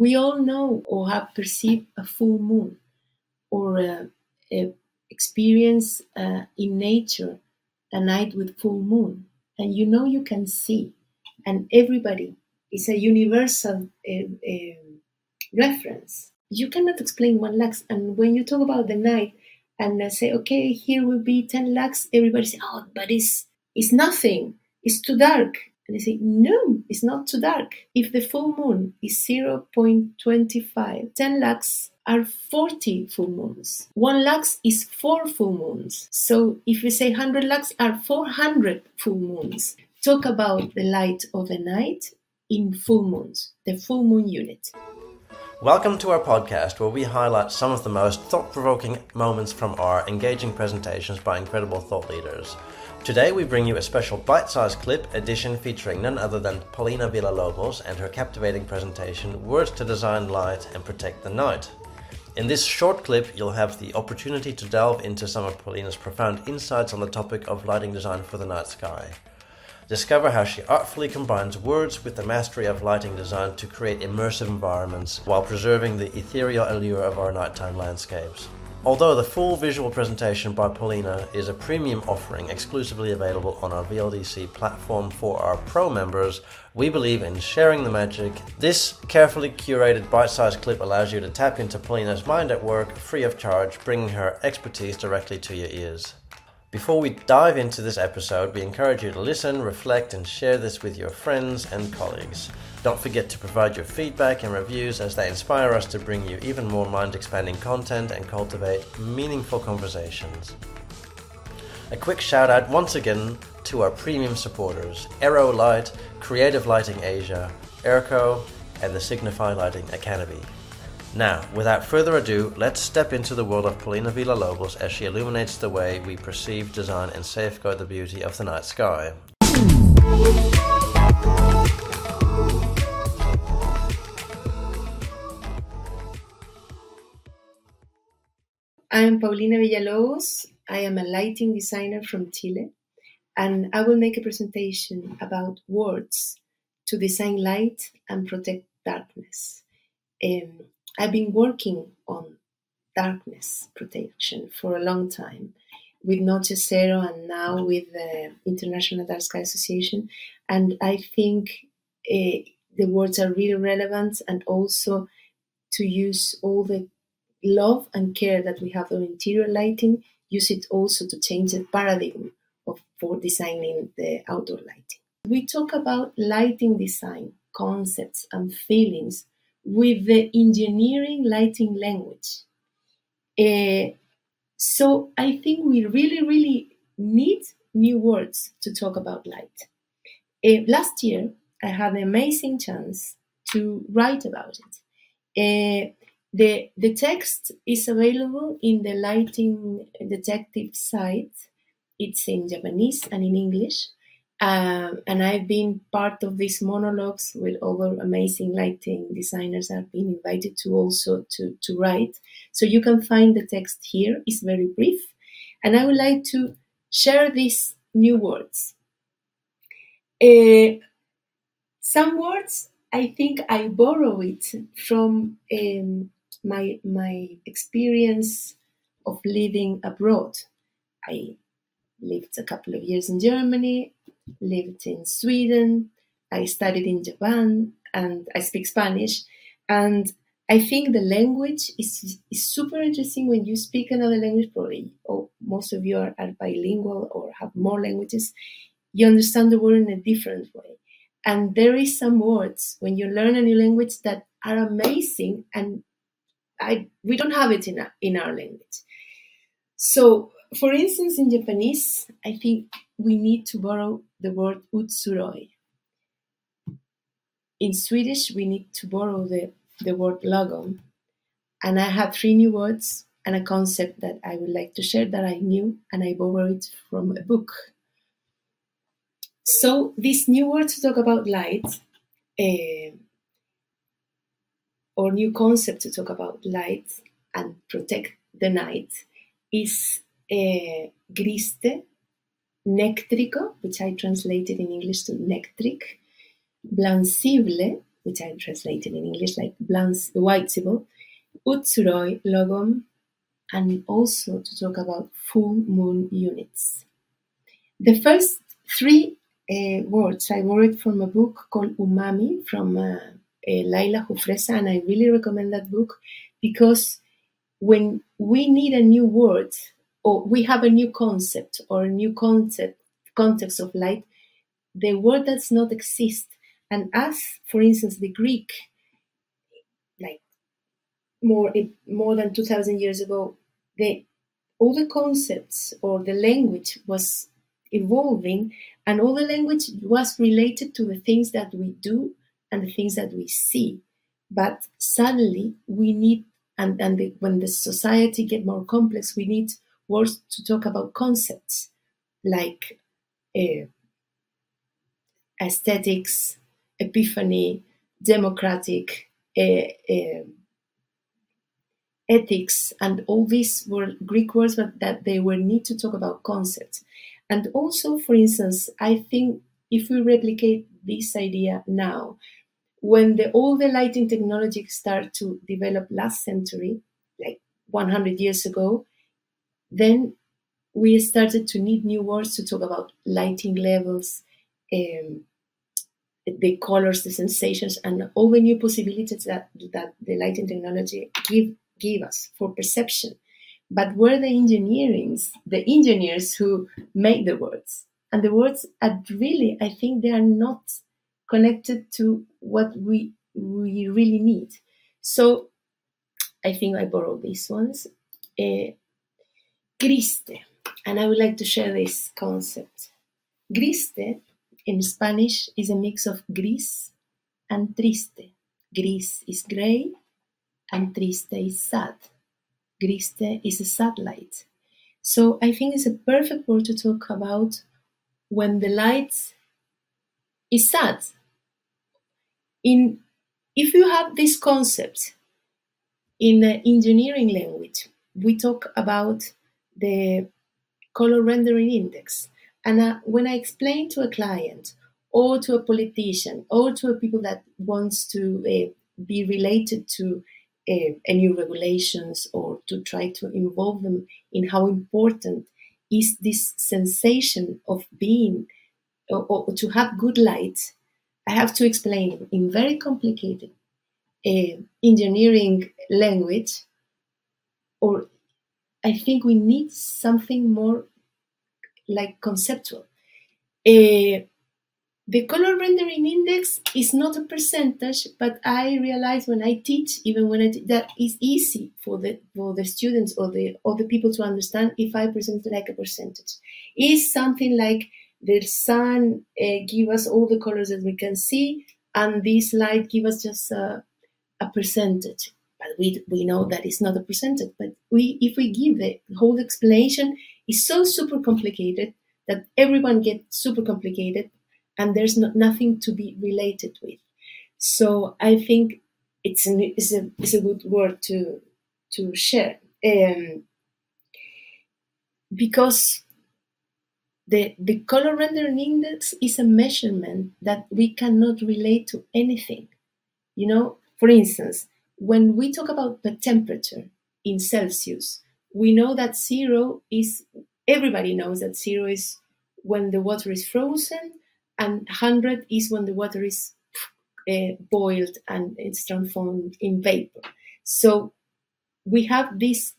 we all know or have perceived a full moon or uh, a experience uh, in nature a night with full moon. And you know you can see. And everybody is a universal uh, um, reference. You cannot explain one lux and when you talk about the night and uh, say okay here will be 10 lux everybody say oh but it's it's nothing. It's too dark and they say, no, it's not too dark. If the full moon is 0.25, 10 lux are 40 full moons. One lux is four full moons. So if we say 100 lux are 400 full moons. Talk about the light of the night in full moons, the full moon unit. Welcome to our podcast where we highlight some of the most thought provoking moments from our engaging presentations by incredible thought leaders. Today we bring you a special bite-sized clip edition featuring none other than Paulina Villalobos and her captivating presentation Words to Design Light and Protect the Night. In this short clip, you'll have the opportunity to delve into some of Paulina's profound insights on the topic of lighting design for the night sky. Discover how she artfully combines words with the mastery of lighting design to create immersive environments while preserving the ethereal allure of our nighttime landscapes. Although the full visual presentation by Paulina is a premium offering exclusively available on our VLDC platform for our pro members, we believe in sharing the magic. This carefully curated bite sized clip allows you to tap into Paulina's mind at work free of charge, bringing her expertise directly to your ears. Before we dive into this episode, we encourage you to listen, reflect, and share this with your friends and colleagues. Don't forget to provide your feedback and reviews as they inspire us to bring you even more mind expanding content and cultivate meaningful conversations. A quick shout out once again to our premium supporters Aero Light, Creative Lighting Asia, Airco, and the Signify Lighting Academy. Now, without further ado, let's step into the world of Paulina Villalobos as she illuminates the way we perceive, design, and safeguard the beauty of the night sky. I am Paulina Villalobos. I am a lighting designer from Chile, and I will make a presentation about words to design light and protect darkness. Um, I've been working on darkness protection for a long time with Noche Zero and now with the International Dark Sky Association. And I think uh, the words are really relevant and also to use all the love and care that we have on interior lighting, use it also to change the paradigm of, for designing the outdoor lighting. We talk about lighting design, concepts, and feelings with the engineering lighting language. Uh, so I think we really, really need new words to talk about light. Uh, last year, I had an amazing chance to write about it. Uh, the, the text is available in the Lighting Detective site. It's in Japanese and in English. Um, and I've been part of these monologues with other amazing lighting designers. I've been invited to also to, to write. So you can find the text here. It's very brief. And I would like to share these new words. Uh, some words, I think I borrow it from um, my, my experience of living abroad. I lived a couple of years in Germany lived in Sweden, I studied in Japan, and I speak Spanish. And I think the language is, is super interesting when you speak another language, probably oh, most of you are, are bilingual or have more languages. You understand the word in a different way. And there is some words when you learn a new language that are amazing and I, we don't have it in our, in our language. So, for instance, in Japanese, I think we need to borrow the word utsuroi. In Swedish, we need to borrow the, the word lagom. And I have three new words and a concept that I would like to share that I knew and I borrowed it from a book. So, these new words to talk about light, uh, or new concept to talk about light and protect the night, is uh, griste, nectrico, which I translated in English to nectric, blansible, which I translated in English like Blans Whitesible, Utsuroi Lagom, and also to talk about full moon units. The first three uh, words I borrowed from a book called Umami from uh, uh, Laia Jufresa, and I really recommend that book because when we need a new word or we have a new concept or a new concept context of light, the word does not exist. And as, for instance, the Greek, like more more than two thousand years ago, the all the concepts or the language was evolving, and all the language was related to the things that we do and the things that we see. But suddenly, we need, and, and the, when the society get more complex, we need words to talk about concepts like uh, aesthetics, epiphany, democratic, uh, uh, ethics, and all these were Greek words, but that they were need to talk about concepts. And also, for instance, I think if we replicate this idea now, when the, all the lighting technology started to develop last century, like 100 years ago, then we started to need new words to talk about lighting levels, um, the colors, the sensations, and all the new possibilities that, that the lighting technology give give us for perception. But were the engineerings, the engineers who made the words, and the words are really, I think, they are not connected to what we we really need. So I think I borrowed these ones. Uh, Griste, and I would like to share this concept. Griste in Spanish is a mix of gris and triste. Gris is gray and triste is sad. Griste is a sad light. So I think it's a perfect word to talk about when the light is sad. In if you have this concept in the engineering language, we talk about the color rendering index. And uh, when I explain to a client or to a politician or to a people that wants to uh, be related to uh, any regulations or to try to involve them in how important is this sensation of being or, or to have good light, I have to explain in very complicated uh, engineering language or I think we need something more like conceptual. Uh, the color rendering index is not a percentage, but I realize when I teach, even when I that is easy for the for the students or the or the people to understand if I present like a percentage. Is something like the sun uh, give us all the colors that we can see, and this light give us just a, a percentage we, we know that it's not a percentage. But we, if we give the whole explanation, it's so super complicated that everyone gets super complicated, and there's not, nothing to be related with. So I think it's, an, it's a it's a good word to to share um, because the the color rendering index is a measurement that we cannot relate to anything. You know, for instance, when we talk about the temperature in Celsius, we know that zero is, everybody knows that zero is when the water is frozen, and 100 is when the water is uh, boiled and it's transformed in vapor. So we have this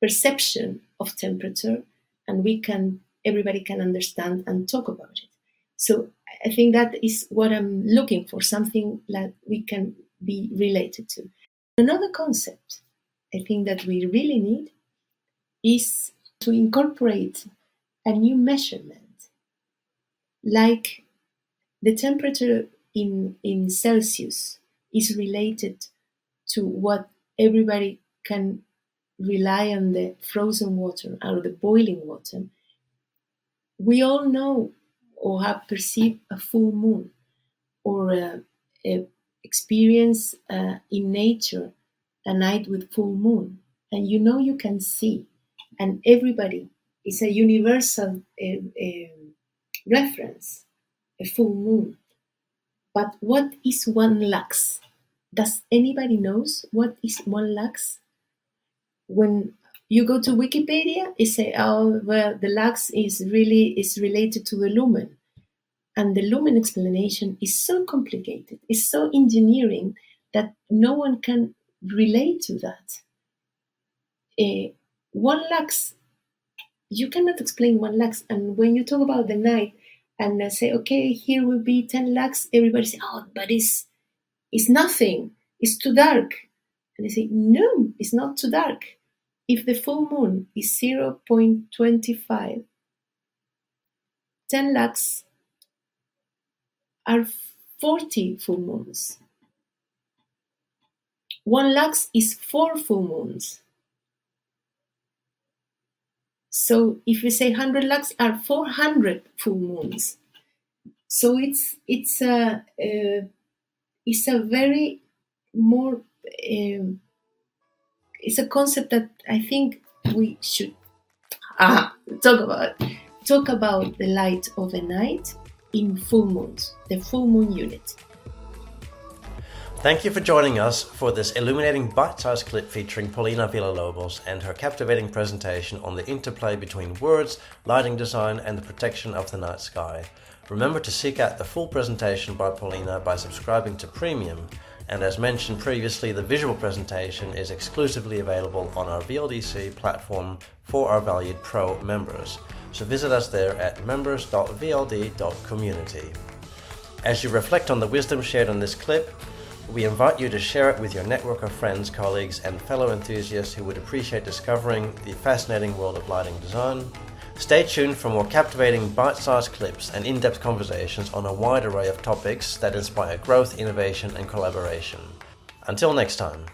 perception of temperature, and we can, everybody can understand and talk about it. So I think that is what I'm looking for, something that we can be related to. Another concept I think that we really need is to incorporate a new measurement, like the temperature in, in Celsius is related to what everybody can rely on the frozen water or the boiling water. We all know or have perceived a full moon or a, a experience uh, in nature a night with full moon, and you know you can see, and everybody is a universal uh, uh, reference, a full moon. But what is one lux? Does anybody knows what is one lux? When you go to Wikipedia, it say, oh, well, the lux is really is related to the lumen, and the lumen explanation is so complicated, it's so engineering that no one can relate to that. Uh, one lux, you cannot explain one lux, and when you talk about the night, and I say, okay, here will be 10 lux, everybody say, oh, but it's, it's nothing. It's too dark. And they say, no, it's not too dark. If the full moon is 0.25, 10 lux are 40 full moons. One lux is four full moons. So if we say 100 lux are 400 full moons. So it's it's a uh, it's a very more um, it's a concept that I think we should ah, talk about talk about the light of the night in full moons, the full moon unit. Thank you for joining us for this illuminating bite-sized clip featuring Paulina Villalobos and her captivating presentation on the interplay between words, lighting design and the protection of the night sky. Remember to seek out the full presentation by Paulina by subscribing to Premium and as mentioned previously the visual presentation is exclusively available on our VLDC platform for our valued Pro members. So visit us there at members.vld.community. As you reflect on the wisdom shared on this clip, we invite you to share it with your network of friends, colleagues, and fellow enthusiasts who would appreciate discovering the fascinating world of lighting design. Stay tuned for more captivating bite sized clips and in depth conversations on a wide array of topics that inspire growth, innovation, and collaboration. Until next time.